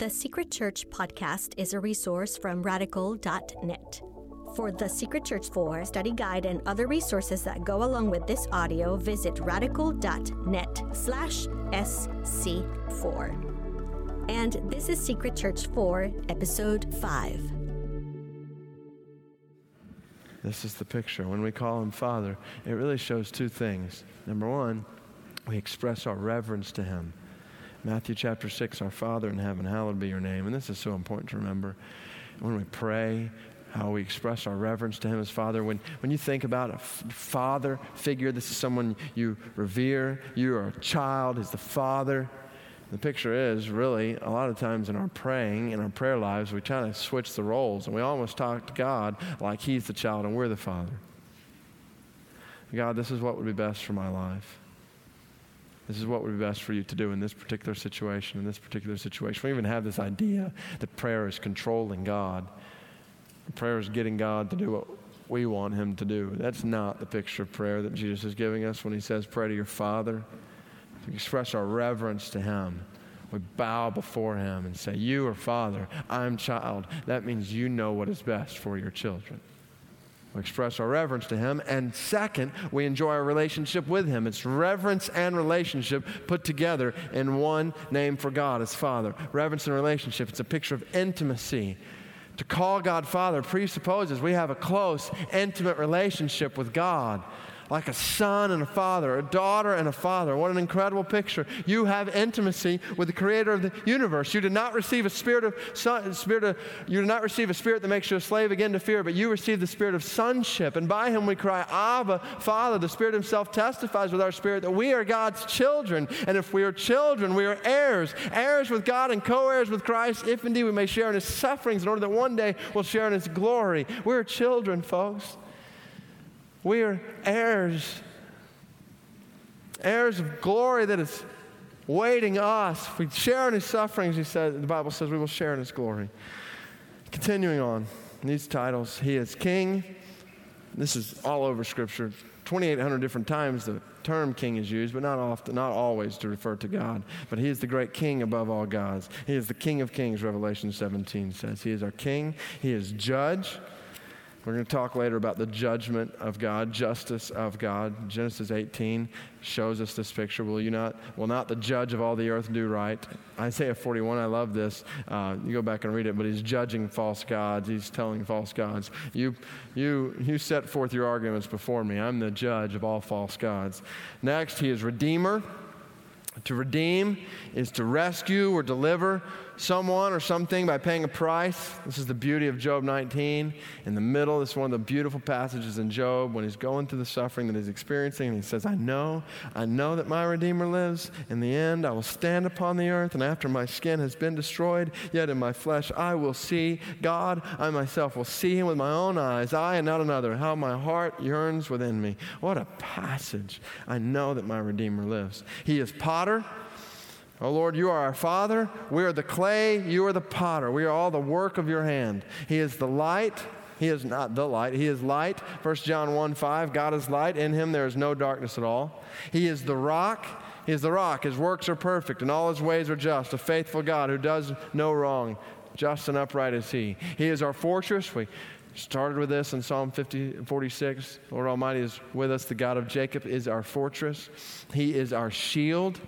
The Secret Church podcast is a resource from radical.net. For the Secret Church 4 study guide and other resources that go along with this audio, visit radical.net slash SC4. And this is Secret Church 4, Episode 5. This is the picture. When we call him Father, it really shows two things. Number one, we express our reverence to him. Matthew chapter 6, Our Father in heaven, hallowed be your name. And this is so important to remember. When we pray, how we express our reverence to Him as Father. When, when you think about a f- father figure, this is someone you revere. You are a child, is the Father. The picture is really a lot of times in our praying, in our prayer lives, we try to switch the roles and we almost talk to God like He's the child and we're the Father. God, this is what would be best for my life. This is what would be best for you to do in this particular situation, in this particular situation. We even have this idea that prayer is controlling God. Prayer is getting God to do what we want Him to do. That's not the picture of prayer that Jesus is giving us when He says, Pray to your Father. To express our reverence to Him. We bow before Him and say, You are Father, I'm child. That means you know what is best for your children. Express our reverence to Him. And second, we enjoy our relationship with Him. It's reverence and relationship put together in one name for God as Father. Reverence and relationship. It's a picture of intimacy. To call God Father presupposes we have a close, intimate relationship with God like a son and a father, a daughter and a father. What an incredible picture. You have intimacy with the creator of the universe. You did not receive a spirit of son, spirit of, you did not receive a spirit that makes you a slave again to fear, but you received the spirit of sonship. And by him we cry, Abba, Father. The Spirit himself testifies with our spirit that we are God's children. And if we are children, we are heirs, heirs with God and co-heirs with Christ, if indeed we may share in his sufferings in order that one day we'll share in his glory. We're children, folks. We are heirs, heirs of glory that is waiting us. If we share in his sufferings, he said, the Bible says we will share in his glory. Continuing on, these titles, he is king. This is all over Scripture. 2,800 different times the term king is used, but not often, not always to refer to God. But he is the great king above all gods. He is the king of kings, Revelation 17 says. He is our king. He is judge. We're going to talk later about the judgment of God, justice of God. Genesis 18 shows us this picture. Will you not, will not the judge of all the earth do right? Isaiah 41, I love this. Uh, you go back and read it, but he's judging false gods. He's telling false gods, you, you, you set forth your arguments before me. I'm the judge of all false gods. Next, he is redeemer. To redeem is to rescue or deliver someone or something by paying a price. This is the beauty of Job 19. In the middle, this is one of the beautiful passages in Job when he's going through the suffering that he's experiencing. And he says, I know, I know that my Redeemer lives. In the end, I will stand upon the earth, and after my skin has been destroyed, yet in my flesh I will see God. I myself will see him with my own eyes, I and not another. How my heart yearns within me. What a passage. I know that my Redeemer lives. He is potter. Oh Lord, you are our Father. We are the clay. You are the potter. We are all the work of your hand. He is the light. He is not the light. He is light. 1 John 1 5. God is light. In him there is no darkness at all. He is the rock. He is the rock. His works are perfect and all his ways are just. A faithful God who does no wrong. Just and upright is he. He is our fortress. We started with this in Psalm 50, 46. Lord Almighty is with us. The God of Jacob is our fortress. He is our shield.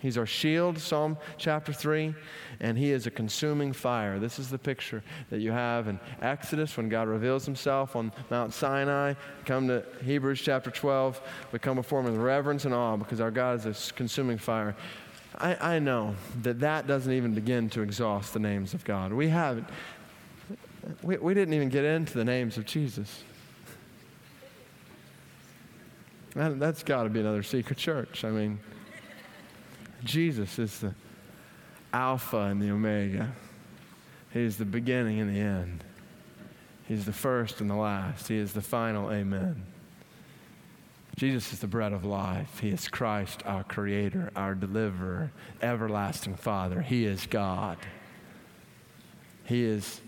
He's our shield, Psalm chapter 3, and He is a consuming fire. This is the picture that you have in Exodus when God reveals Himself on Mount Sinai. Come to Hebrews chapter 12. We come before Him with reverence and awe because our God is a consuming fire. I, I know that that doesn't even begin to exhaust the names of God. We haven't, we, we didn't even get into the names of Jesus. That, that's got to be another secret church. I mean, Jesus is the Alpha and the Omega. He is the beginning and the end. He's the first and the last. He is the final Amen. Jesus is the bread of life. He is Christ, our Creator, our Deliverer, everlasting Father. He is God. He is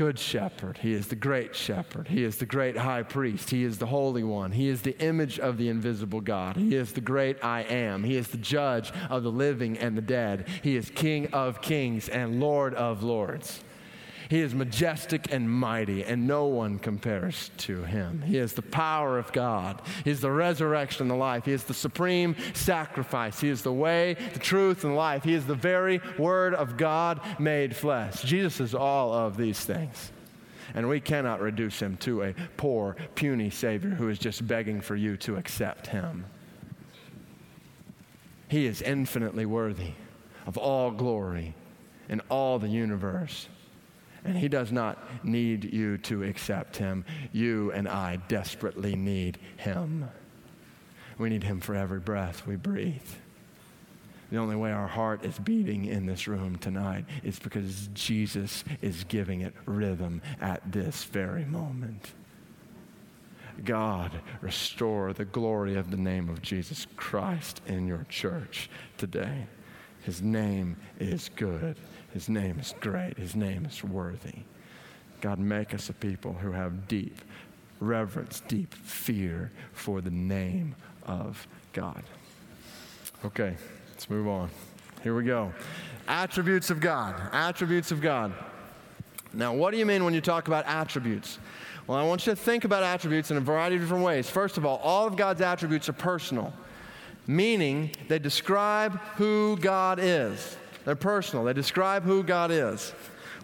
good shepherd. He is the great shepherd. He is the great high priest. He is the holy one. He is the image of the invisible God. He is the great I am. He is the judge of the living and the dead. He is King of kings and Lord of lords. He is majestic and mighty, and no one compares to him. He is the power of God. He is the resurrection and the life. He is the supreme sacrifice. He is the way, the truth, and life. He is the very Word of God made flesh. Jesus is all of these things. And we cannot reduce him to a poor, puny Savior who is just begging for you to accept him. He is infinitely worthy of all glory in all the universe. And he does not need you to accept him. You and I desperately need him. We need him for every breath we breathe. The only way our heart is beating in this room tonight is because Jesus is giving it rhythm at this very moment. God, restore the glory of the name of Jesus Christ in your church today. His name is good. His name is great. His name is worthy. God, make us a people who have deep reverence, deep fear for the name of God. Okay, let's move on. Here we go. Attributes of God. Attributes of God. Now, what do you mean when you talk about attributes? Well, I want you to think about attributes in a variety of different ways. First of all, all of God's attributes are personal, meaning they describe who God is. They're personal. They describe who God is.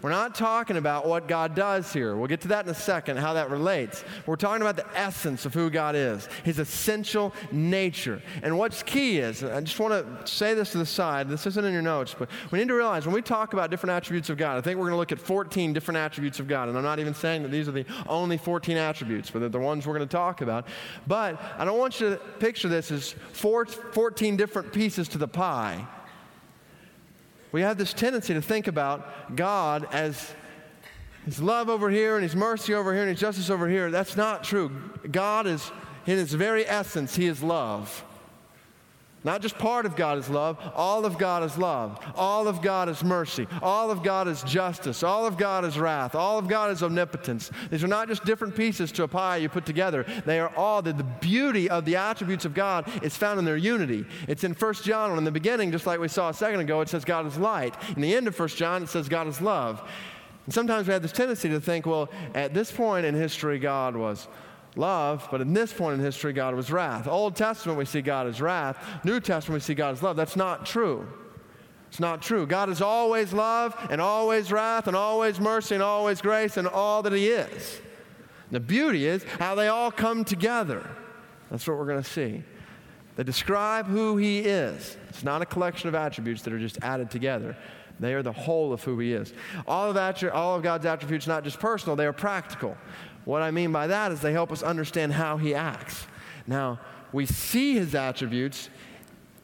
We're not talking about what God does here. We'll get to that in a second, how that relates. We're talking about the essence of who God is, His essential nature. And what's key is, I just want to say this to the side, this isn't in your notes, but we need to realize when we talk about different attributes of God, I think we're going to look at 14 different attributes of God. And I'm not even saying that these are the only 14 attributes, but they're the ones we're going to talk about. But I don't want you to picture this as 14 different pieces to the pie we have this tendency to think about God as his love over here and his mercy over here and his justice over here. That's not true. God is, in his very essence, he is love. Not just part of God is love, all of God is love. All of God is mercy. All of God is justice. All of God is wrath. All of God is omnipotence. These are not just different pieces to a pie you put together. They are all, the, the beauty of the attributes of God is found in their unity. It's in 1 John, in the beginning, just like we saw a second ago, it says God is light. In the end of 1 John, it says God is love. And sometimes we have this tendency to think, well, at this point in history, God was love, but in this point in history, God was wrath. Old Testament, we see God as wrath. New Testament, we see God as love. That's not true. It's not true. God is always love and always wrath and always mercy and always grace and all that He is. The beauty is how they all come together. That's what we're going to see. They describe who He is. It's not a collection of attributes that are just added together. They are the whole of who He is. All of, attri- all of God's attributes, not just personal, they are practical. What I mean by that is they help us understand how he acts. Now, we see his attributes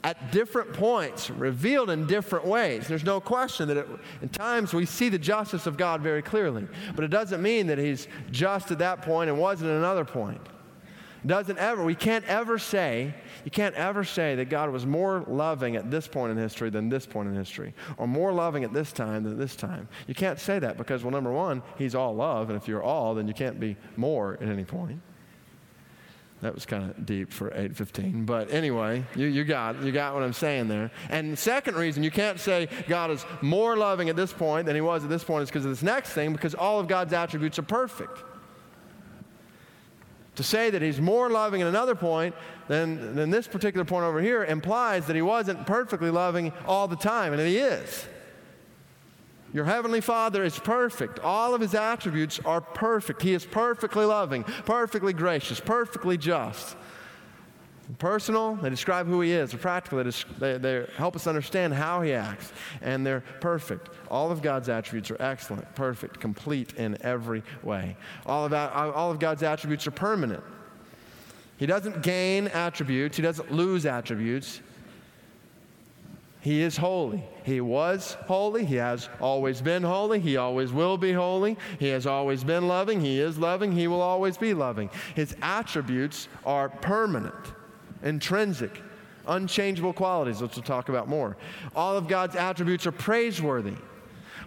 at different points, revealed in different ways. There's no question that it, in times we see the justice of God very clearly, but it doesn't mean that he's just at that point and wasn't at another point. Doesn't ever, we can't ever say, you can't ever say that God was more loving at this point in history than this point in history, or more loving at this time than this time. You can't say that because, well, number one, He's all love, and if you're all, then you can't be more at any point. That was kind of deep for 815. But anyway, you, you, got, you got what I'm saying there. And the second reason you can't say God is more loving at this point than he was at this point is because of this next thing, because all of God's attributes are perfect. To say that he's more loving at another point than, than this particular point over here implies that he wasn't perfectly loving all the time, and he is. Your heavenly Father is perfect. All of his attributes are perfect. He is perfectly loving, perfectly gracious, perfectly just. Personal, they describe who he is. Practical, they, they, they, help us understand how he acts. And they're perfect. All of God's attributes are excellent, perfect, complete in every way. All of, all of God's attributes are permanent. He doesn't gain attributes, he doesn't lose attributes. He is holy. He was holy. He has always been holy. He always will be holy. He has always been loving. He is loving. He will always be loving. His attributes are permanent intrinsic, unchangeable qualities, which we'll talk about more. All of God's attributes are praiseworthy,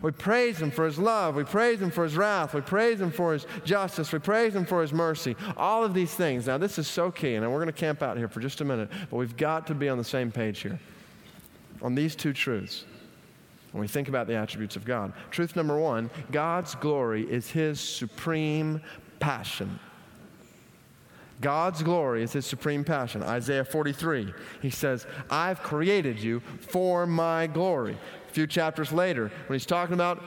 We praise Him for His love. We praise Him for His wrath. We praise Him for His justice. We praise Him for His mercy. All of these things. Now, this is so key, and we're going to camp out here for just a minute, but we've got to be on the same page here on these two truths when we think about the attributes of God. Truth number one God's glory is His supreme passion. God's glory is his supreme passion. Isaiah 43, he says, I've created you for my glory. A few chapters later, when he's talking about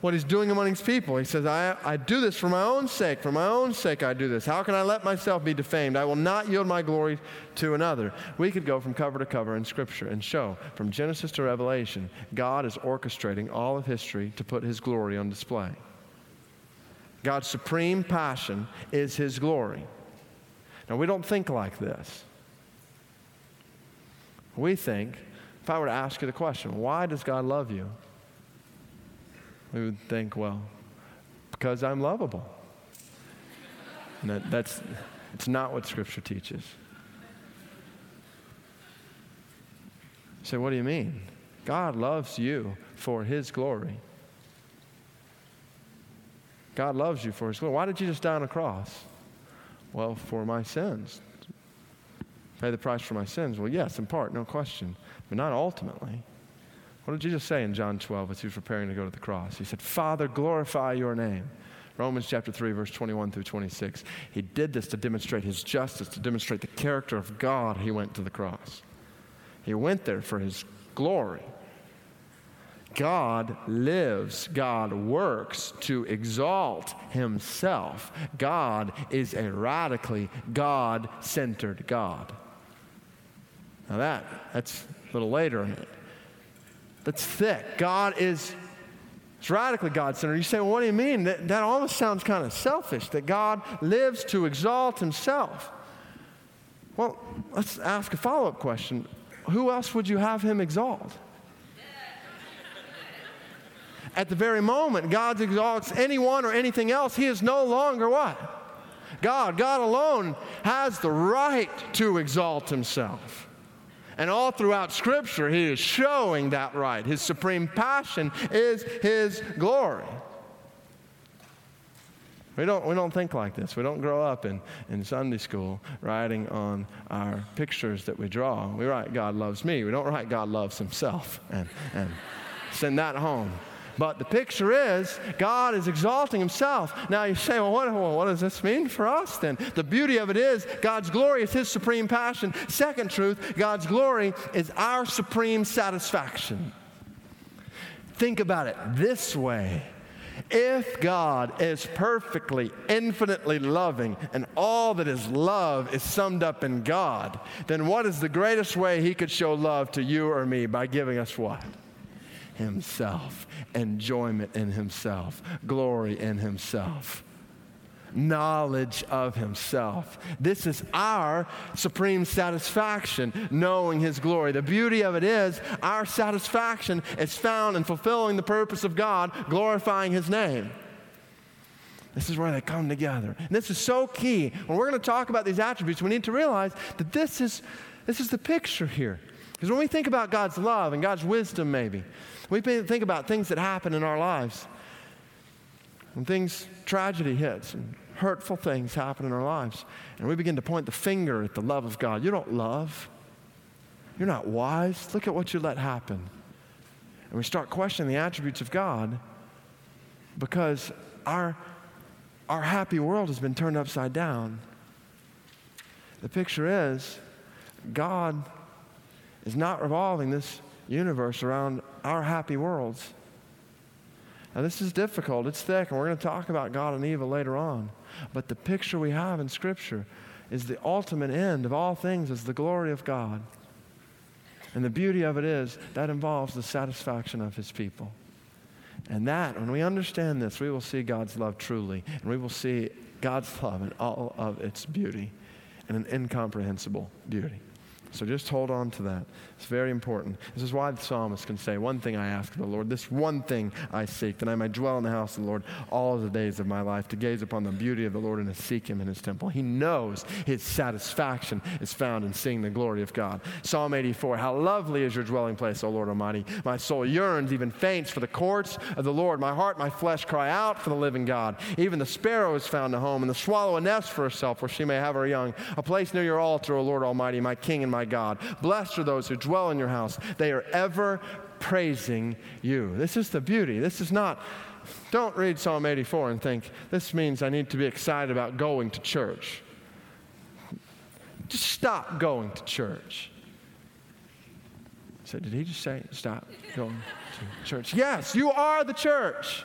what he's doing among his people, he says, I, I do this for my own sake. For my own sake, I do this. How can I let myself be defamed? I will not yield my glory to another. We could go from cover to cover in Scripture and show from Genesis to Revelation, God is orchestrating all of history to put his glory on display. God's supreme passion is his glory. Now, we don't think like this. We think, if I were to ask you the question, why does God love you? We would think, well, because I'm lovable. And that, that's it's not what Scripture teaches. You say, what do you mean? God loves you for His glory. God loves you for His glory. Why did Jesus die on a cross? Well, for my sins. Pay the price for my sins. Well, yes, in part, no question, but not ultimately. What did Jesus say in John 12 as he was preparing to go to the cross? He said, Father, glorify your name. Romans chapter 3, verse 21 through 26. He did this to demonstrate his justice, to demonstrate the character of God. He went to the cross. He went there for his glory. God lives, God works to exalt himself. God is a radically God centered God. Now, that, that's a little later. That's thick. God is it's radically God centered. You say, well, what do you mean? That, that almost sounds kind of selfish, that God lives to exalt himself. Well, let's ask a follow up question. Who else would you have him exalt? At the very moment God exalts anyone or anything else, he is no longer what? God. God alone has the right to exalt himself. And all throughout Scripture, he is showing that right. His supreme passion is his glory. We don't, we don't think like this. We don't grow up in, in Sunday school writing on our pictures that we draw. We write, God loves me. We don't write, God loves himself and, and send that home. But the picture is God is exalting himself. Now you say, well what, what does this mean for us then? The beauty of it is God's glory is his supreme passion. Second truth, God's glory is our supreme satisfaction. Think about it this way. If God is perfectly, infinitely loving, and all that is love is summed up in God, then what is the greatest way He could show love to you or me? By giving us what? Himself, enjoyment in Himself, glory in Himself, knowledge of Himself. This is our supreme satisfaction, knowing His glory. The beauty of it is, our satisfaction is found in fulfilling the purpose of God, glorifying His name. This is where they come together. And this is so key. When we're going to talk about these attributes, we need to realize that this is, this is the picture here. Because when we think about God's love and God's wisdom, maybe, we think about things that happen in our lives. When things, tragedy hits and hurtful things happen in our lives, and we begin to point the finger at the love of God. You don't love. You're not wise. Look at what you let happen. And we start questioning the attributes of God because our, our happy world has been turned upside down. The picture is God is not revolving this universe around our happy worlds. Now, this is difficult, it's thick, and we're going to talk about God and evil later on. But the picture we have in Scripture is the ultimate end of all things is the glory of God. And the beauty of it is that involves the satisfaction of His people. And that, when we understand this, we will see God's love truly, and we will see God's love in all of its beauty and an incomprehensible beauty. So just hold on to that. It's very important. This is why the psalmist can say, One thing I ask of the Lord, this one thing I seek, that I may dwell in the house of the Lord all the days of my life, to gaze upon the beauty of the Lord and to seek him in his temple. He knows his satisfaction is found in seeing the glory of God. Psalm 84 How lovely is your dwelling place, O Lord Almighty. My soul yearns, even faints for the courts of the Lord. My heart, my flesh cry out for the living God. Even the sparrow has found a home, and the swallow a nest for herself, where she may have her young. A place near your altar, O Lord Almighty, my King and my God. Blessed are those who dwell in your house. They are ever praising you. This is the beauty. This is not, don't read Psalm 84 and think, this means I need to be excited about going to church. Just stop going to church. So, did he just say stop going to church? Yes, you are the church.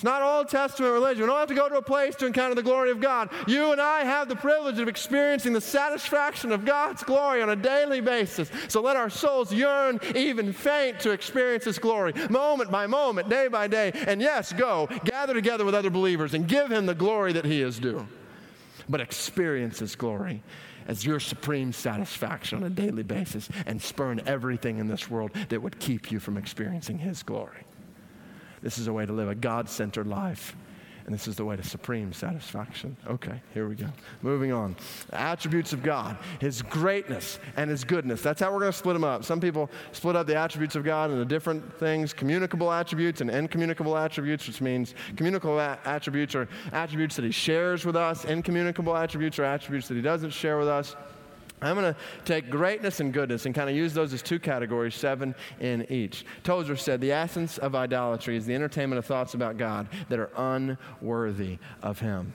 It's not Old Testament religion. We don't have to go to a place to encounter the glory of God. You and I have the privilege of experiencing the satisfaction of God's glory on a daily basis. So let our souls yearn, even faint, to experience His glory, moment by moment, day by day. And yes, go, gather together with other believers and give Him the glory that He is due. But experience His glory as your supreme satisfaction on a daily basis and spurn everything in this world that would keep you from experiencing His glory. This is a way to live a God centered life. And this is the way to supreme satisfaction. Okay, here we go. Moving on. attributes of God, His greatness and His goodness. That's how we're going to split them up. Some people split up the attributes of God into different things communicable attributes and incommunicable attributes, which means communicable a- attributes are attributes that He shares with us, incommunicable attributes are attributes that He doesn't share with us. I'm going to take greatness and goodness and kind of use those as two categories, seven in each. Tozer said, The essence of idolatry is the entertainment of thoughts about God that are unworthy of Him.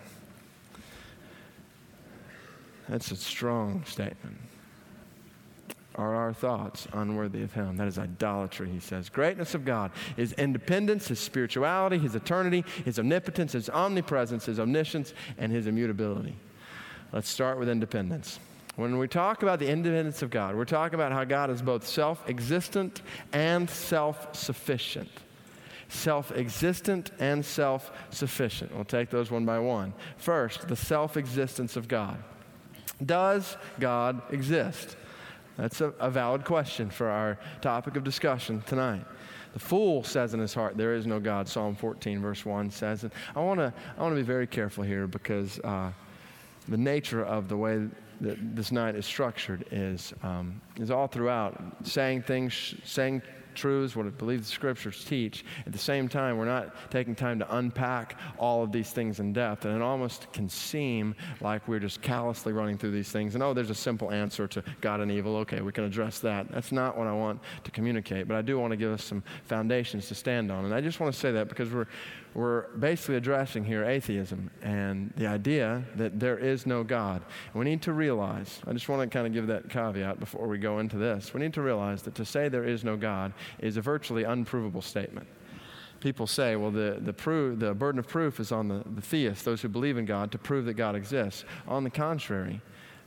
That's a strong statement. Are our thoughts unworthy of Him? That is idolatry, he says. Greatness of God is independence, His spirituality, His eternity, His omnipotence, His omnipresence, His omniscience, and His immutability. Let's start with independence. When we talk about the independence of God, we're talking about how God is both self existent and self sufficient. Self existent and self sufficient. We'll take those one by one. First, the self existence of God. Does God exist? That's a, a, valid question for our topic of discussion tonight. The fool says in his heart, There is no God. Psalm 14, verse 1 says. And I want to I wanna be very careful here because uh, the nature of the way that this night is structured is, um, is all throughout saying things, saying truths, what I believe the scriptures teach. At the same time, we're not taking time to unpack all of these things in depth. And it almost can seem like we're just callously running through these things. And oh, there's a simple answer to God and evil. Okay, we can address that. That's not what I want to communicate. But I do want to give us some foundations to stand on. And I just want to say that because we're, we're basically addressing here atheism and the idea that there is no God. We need to realize, I just want to kind of give that caveat before we go into this. We need to realize that to say there is no God is a virtually unprovable statement. People say, well, the, the, proof, the burden of proof is on the, the theists, those who believe in God, to prove that God exists. On the contrary,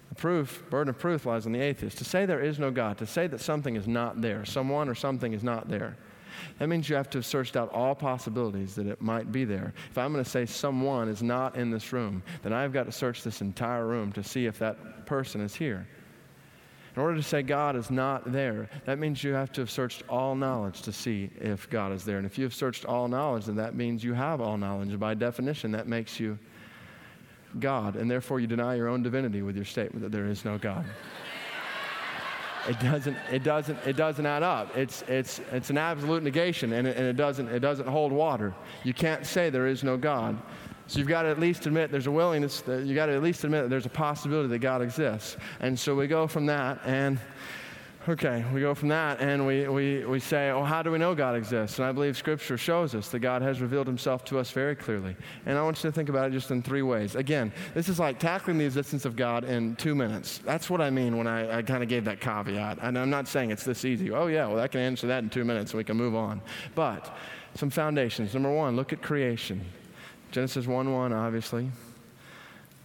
the proof, burden of proof lies on the atheist. To say there is no God, to say that something is not there, someone or something is not there, that means you have to have searched out all possibilities that it might be there. If I'm going to say someone is not in this room, then I've got to search this entire room to see if that person is here. In order to say God is not there, that means you have to have searched all knowledge to see if God is there. And if you have searched all knowledge, then that means you have all knowledge. By definition, that makes you God. And therefore, you deny your own divinity with your statement that there is no God. It doesn't, it doesn't, it doesn't add up. It's, it's, it's an absolute negation, and, it, and it, doesn't, it doesn't hold water. You can't say there is no God. So you've got to at least admit there's a willingness, that you've got to at least admit that there's a possibility that God exists. And so we go from that, and okay, we go from that and we, we, we say, oh, how do we know God exists? And I believe Scripture shows us that God has revealed himself to us very clearly. And I want you to think about it just in three ways. Again, this is like tackling the existence of God in two minutes. That's what I mean when I, I kind of gave that caveat. And I'm not saying it's this easy. Oh, yeah, well, I can answer that in two minutes and we can move on. But some foundations. Number one, look at creation. Genesis 1 1, obviously.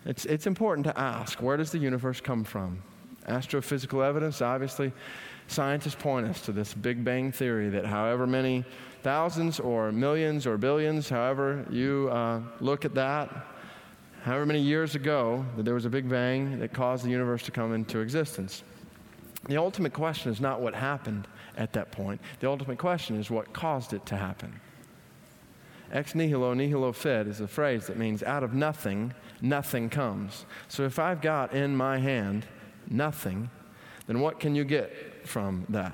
It's, it's important to ask where does the universe come from? Astrophysical evidence, obviously, scientists point us to this Big Bang theory that however many thousands or millions or billions, however you uh, look at that, however many years ago, that there was a Big Bang that caused the universe to come into existence. The ultimate question is not what happened at that point. The ultimate question is what caused it to happen. Ex nihilo nihilo fit is a phrase that means out of nothing, nothing comes. So if I've got in my hand nothing, then what can you get from that?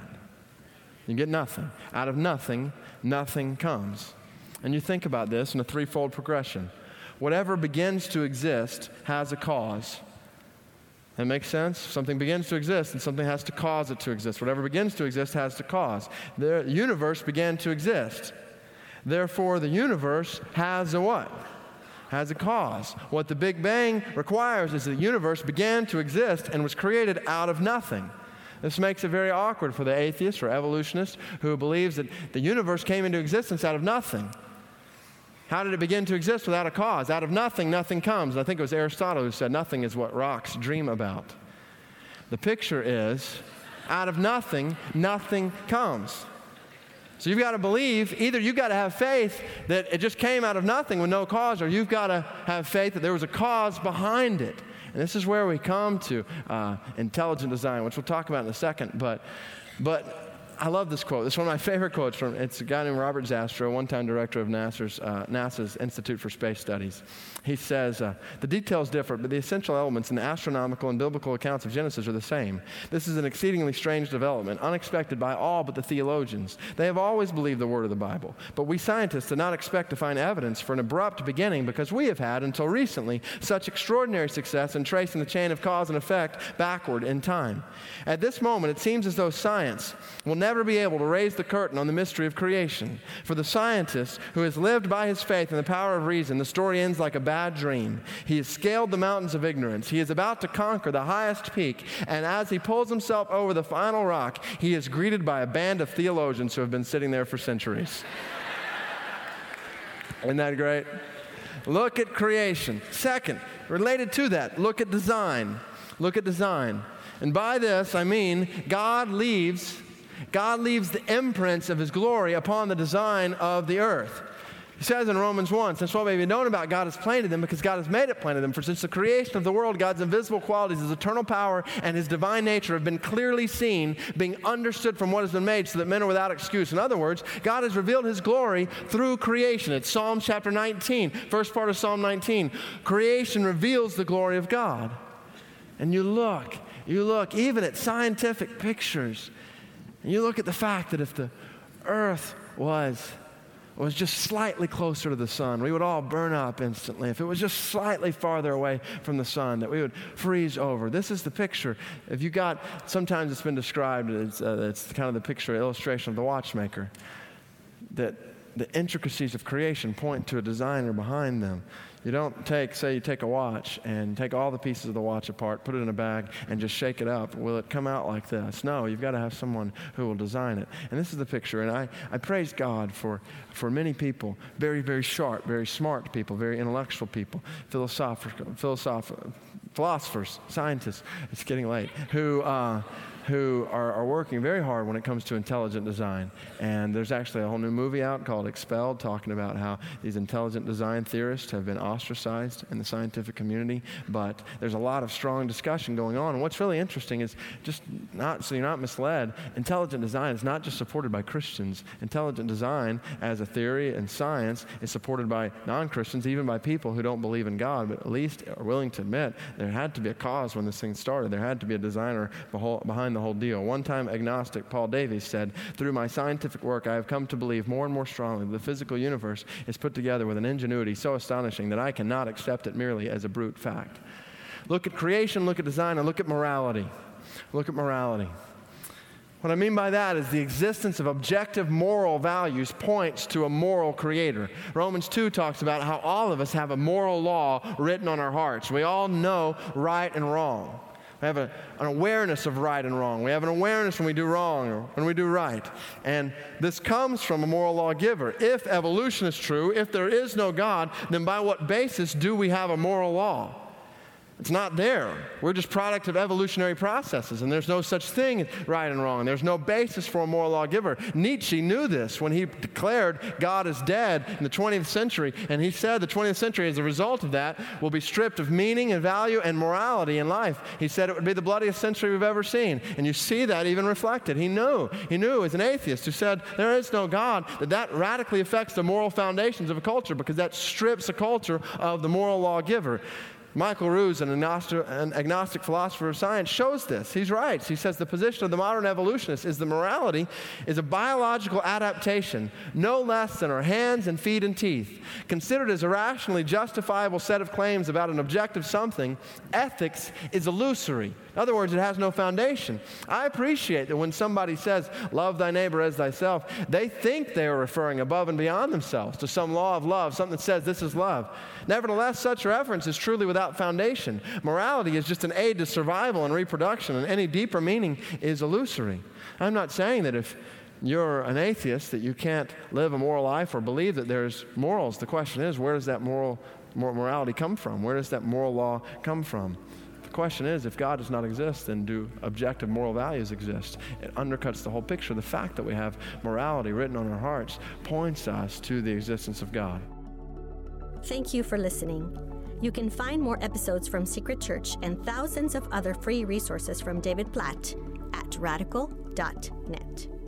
You get nothing. Out of nothing, nothing comes. And you think about this in a threefold progression. Whatever begins to exist has a cause. That makes sense? Something begins to exist and something has to cause it to exist. Whatever begins to exist has to cause. The universe began to exist. Therefore, the universe has a what? Has a cause. What the Big Bang requires is that the universe began to exist and was created out of nothing. This makes it very awkward for the atheist or evolutionist who believes that the universe came into existence out of nothing. How did it begin to exist without a cause? Out of nothing, nothing comes. I think it was Aristotle who said, Nothing is what rocks dream about. The picture is, out of nothing, nothing comes. So you've got to believe, either you've got to have faith that it just came out of nothing with no cause, or you've got to have faith that there was a cause behind it. And this is where we come to uh, intelligent design, which we'll talk about in a second. But, but I love this quote. It's one of my favorite quotes from it's a guy named Robert Jastrow, one-time director of NASA's, uh, NASA's Institute for Space Studies. He says, uh, the details differ, but the essential elements in the astronomical and biblical accounts of Genesis are the same. This is an exceedingly strange development, unexpected by all but the theologians. They have always believed the word of the Bible, but we scientists do not expect to find evidence for an abrupt beginning because we have had, until recently, such extraordinary success in tracing the chain of cause and effect backward in time. At this moment, it seems as though science will never never be able to raise the curtain on the mystery of creation. For the scientist who has lived by his faith and the power of reason, the story ends like a bad dream. He has scaled the mountains of ignorance. He is about to conquer the highest peak. And as he pulls himself over the final rock, he is greeted by a band of theologians who have been sitting there for centuries. Isn't that great? Look at creation. Second, related to that, look at design. Look at design. And by this, I mean God leaves God leaves the imprints of his glory upon the design of the earth. He says in Romans 1, since what may be known about God is plain to them because God has made it plain to them. For since the creation of the world, God's invisible qualities, his eternal power, and his divine nature have been clearly seen, being understood from what has been made, so that men are without excuse. In other words, God has revealed his glory through creation. It's Psalm chapter 19, first part of Psalm 19. Creation reveals the glory of God. And you look, you look even at scientific pictures and you look at the fact that if the earth was was just slightly closer to the sun, we would all burn up instantly. If it was just slightly farther away from the sun, that we would freeze over. This is the picture. If you got, sometimes it's been described as uh, it's kind of the picture illustration of the watchmaker, that the intricacies of creation point to a designer behind them. You don't take, say, you take a watch and take all the pieces of the watch apart, put it in a bag, and just shake it up. Will it come out like this? No, you've got to have someone who will design it. And this is the picture. And I, I praise God for, for many people, very, very sharp, very smart people, very intellectual people, philosophical, philosoph- philosophers, scientists, it's getting late, who. Uh, who are, are, working very hard when it comes to intelligent design. And there's actually a whole new movie out called Expelled, talking about how these intelligent design theorists have been ostracized in the scientific community. But there's a lot of strong discussion going on. And what's really interesting is just not, so you're not misled, intelligent design is not just supported by Christians. Intelligent design, as a theory and science, is supported by non Christians, even by people who don't believe in God, but at least are willing to admit there had to be a cause when this thing started. There had to be a designer behind the the whole deal. One time, agnostic Paul Davies said, Through my scientific work, I have come to believe more and more strongly that the physical universe is put together with an ingenuity so astonishing that I cannot accept it merely as a brute fact. Look at creation, look at design, and look at morality. Look at morality. What I mean by that is the existence of objective moral values points to a moral creator. Romans 2 talks about how all of us have a moral law written on our hearts. We all know right and wrong. We have a, an awareness of right and wrong. We have an awareness when we do wrong or when we do right. And this comes from a moral lawgiver. If evolution is true, if there is no God, then by what basis do we have a moral law? It's not there. We're just product of evolutionary processes, and there's no such thing right and wrong. There's no basis for a moral lawgiver. Nietzsche knew this when he declared God is dead in the 20th century, and he said the 20th century, as a result of that, will be stripped of meaning and value and morality in life. He said it would be the bloodiest century we've ever seen, and you see that even reflected. He knew, he knew as an atheist who said there is no God, that that radically affects the moral foundations of a culture because that strips a culture of the moral lawgiver. Michael Ruse, an agnostic, an agnostic, philosopher of science, shows this. He's right. He says the position of the modern evolutionist is that morality is a biological adaptation, no less than our hands and feet and teeth. Considered as a rationally justifiable set of claims about an objective something, ethics is illusory. In other words, it has no foundation. I appreciate that when somebody says, Love thy neighbor as thyself, they think they are referring above and beyond themselves to some law of love, something that says this is love. Nevertheless, such reference is truly without foundation. Morality is just an aid to survival and reproduction, and any deeper meaning is illusory. I'm not saying that if you're an atheist that you can't live a moral life or believe that there's morals. The question is, where does that moral morality come from? Where does that moral law come from? The question is, if God does not exist, then do objective moral values exist? It undercuts the whole picture. The fact that we have morality written on our hearts points us to the existence of God. Thank you for listening. You can find more episodes from Secret Church and thousands of other free resources from David Platt at radical.net.